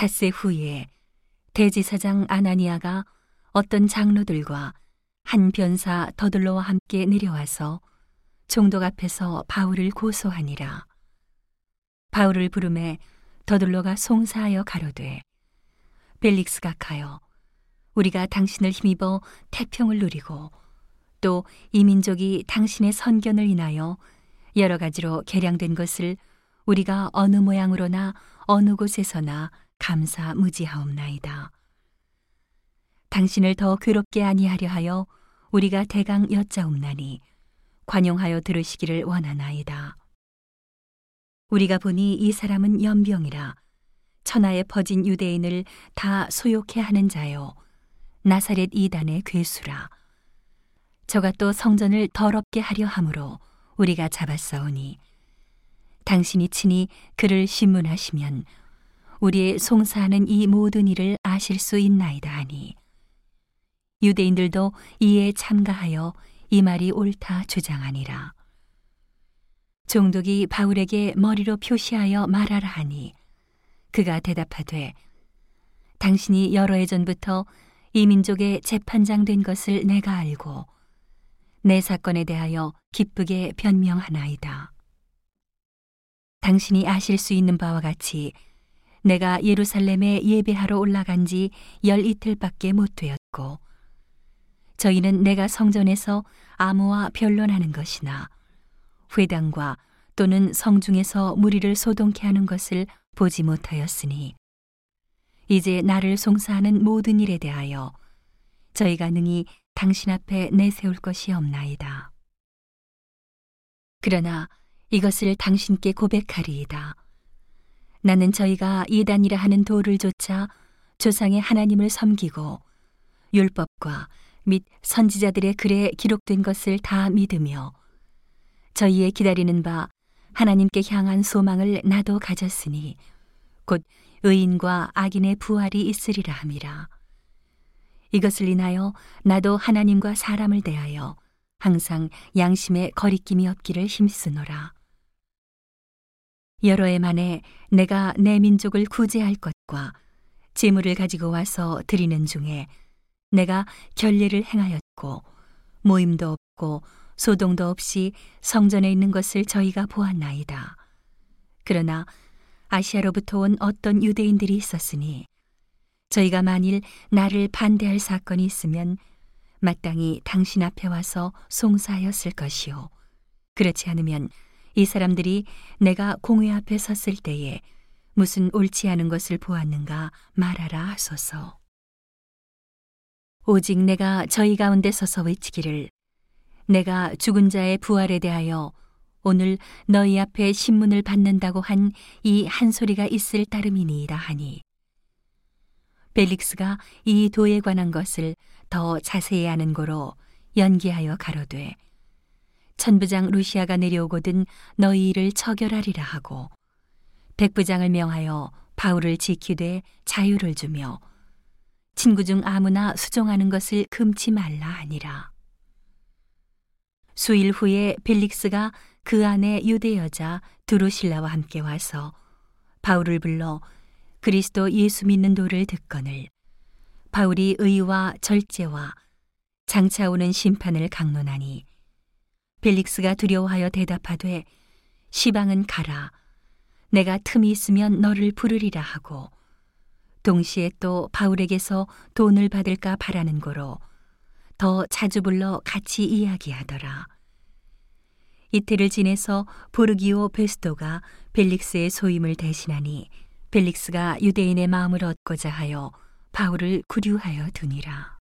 닷새 후에 대지사장 아나니아가 어떤 장로들과 한 변사 더들로와 함께 내려와서 총독 앞에서 바울을 고소하니라. 바울을 부름에 더들로가 송사하여 가로되 벨릭스가 가여 우리가 당신을 힘입어 태평을 누리고 또 이 민족이 당신의 선견을 인하여 여러 가지로 개량된 것을 우리가 어느 모양으로나 어느 곳에서나 감사 무지하옵나이다. 당신을 더 괴롭게 아니하려 하여 우리가 대강 여짜옵나니 관용하여 들으시기를 원하나이다. 우리가 보니 이 사람은 연병이라 천하에 퍼진 유대인을 다 소욕해 하는 자요 나사렛 이단의 괴수라 저가 또 성전을 더럽게 하려 함으로 우리가 잡았사오니 당신이 친히 그를 신문하시면 우리의 송사하는 이 모든 일을 아실 수 있나이다 하니 유대인들도 이에 참가하여 이 말이 옳다 주장하니라. 종독이 바울에게 머리로 표시하여 말하라 하니 그가 대답하되 당신이 여러 해 전부터 이 민족의 재판장 된 것을 내가 알고 내 사건에 대하여 기쁘게 변명하나이다. 당신이 아실 수 있는 바와 같이 내가 예루살렘에 예배하러 올라간 지 열 이틀밖에 못 되었고 저희는 내가 성전에서 아무와 변론하는 것이나 회당과 또는 성중에서 무리를 소동케 하는 것을 보지 못하였으니 이제 나를 송사하는 모든 일에 대하여 저희가 능히 당신 앞에 내세울 것이 없나이다. 그러나 이것을 당신께 고백하리이다. 나는 저희가 이단이라 하는 도를 조차 조상의 하나님을 섬기고 율법과 및 선지자들의 글에 기록된 것을 다 믿으며 저희의 기다리는 바 하나님께 향한 소망을 나도 가졌으니 곧 의인과 악인의 부활이 있으리라 함이라. 이것을 인하여 나도 하나님과 사람을 대하여 항상 양심의 거리낌이 없기를 힘쓰노라. 여러 해 만에 내가 내 민족을 구제할 것과 재물을 가지고 와서 드리는 중에 내가 결례를 행하였고 모임도 없고 소동도 없이 성전에 있는 것을 저희가 보았나이다. 그러나 아시아로부터 온 어떤 유대인들이 있었으니 저희가 만일 나를 반대할 사건이 있으면 마땅히 당신 앞에 와서 송사하였을 것이요. 그렇지 않으면 이 사람들이 내가 공회 앞에 섰을 때에 무슨 옳지 않은 것을 보았는가 말하라 하소서. 오직 내가 저희 가운데 서서 외치기를 내가 죽은 자의 부활에 대하여 오늘 너희 앞에 신문을 받는다고 한 이 한 소리가 있을 따름이니이다 하니 벨릭스가 이 도에 관한 것을 더 자세히 아는 고로 연기하여 가로되 천부장 루시아가 내려오거든 너희 일을 처결하리라 하고 백부장을 명하여 바울을 지키되 자유를 주며 친구 중 아무나 수종하는 것을 금치 말라 하니라. 수일 후에 벨릭스가 그 안에 유대 여자 두루실라와 함께 와서 바울을 불러 그리스도 예수 믿는 도를 듣거늘 바울이 의와 절제와 장차 오는 심판을 강론하니 벨릭스가 두려워하여 대답하되 시방은 가라 내가 틈이 있으면 너를 부르리라 하고 동시에 또 바울에게서 돈을 받을까 바라는 거로 더 자주 불러 같이 이야기하더라. 이틀을 지내서 보르기오 베스도가 벨릭스의 소임을 대신하니 벨릭스가 유대인의 마음을 얻고자 하여 바울을 구류하여 두니라.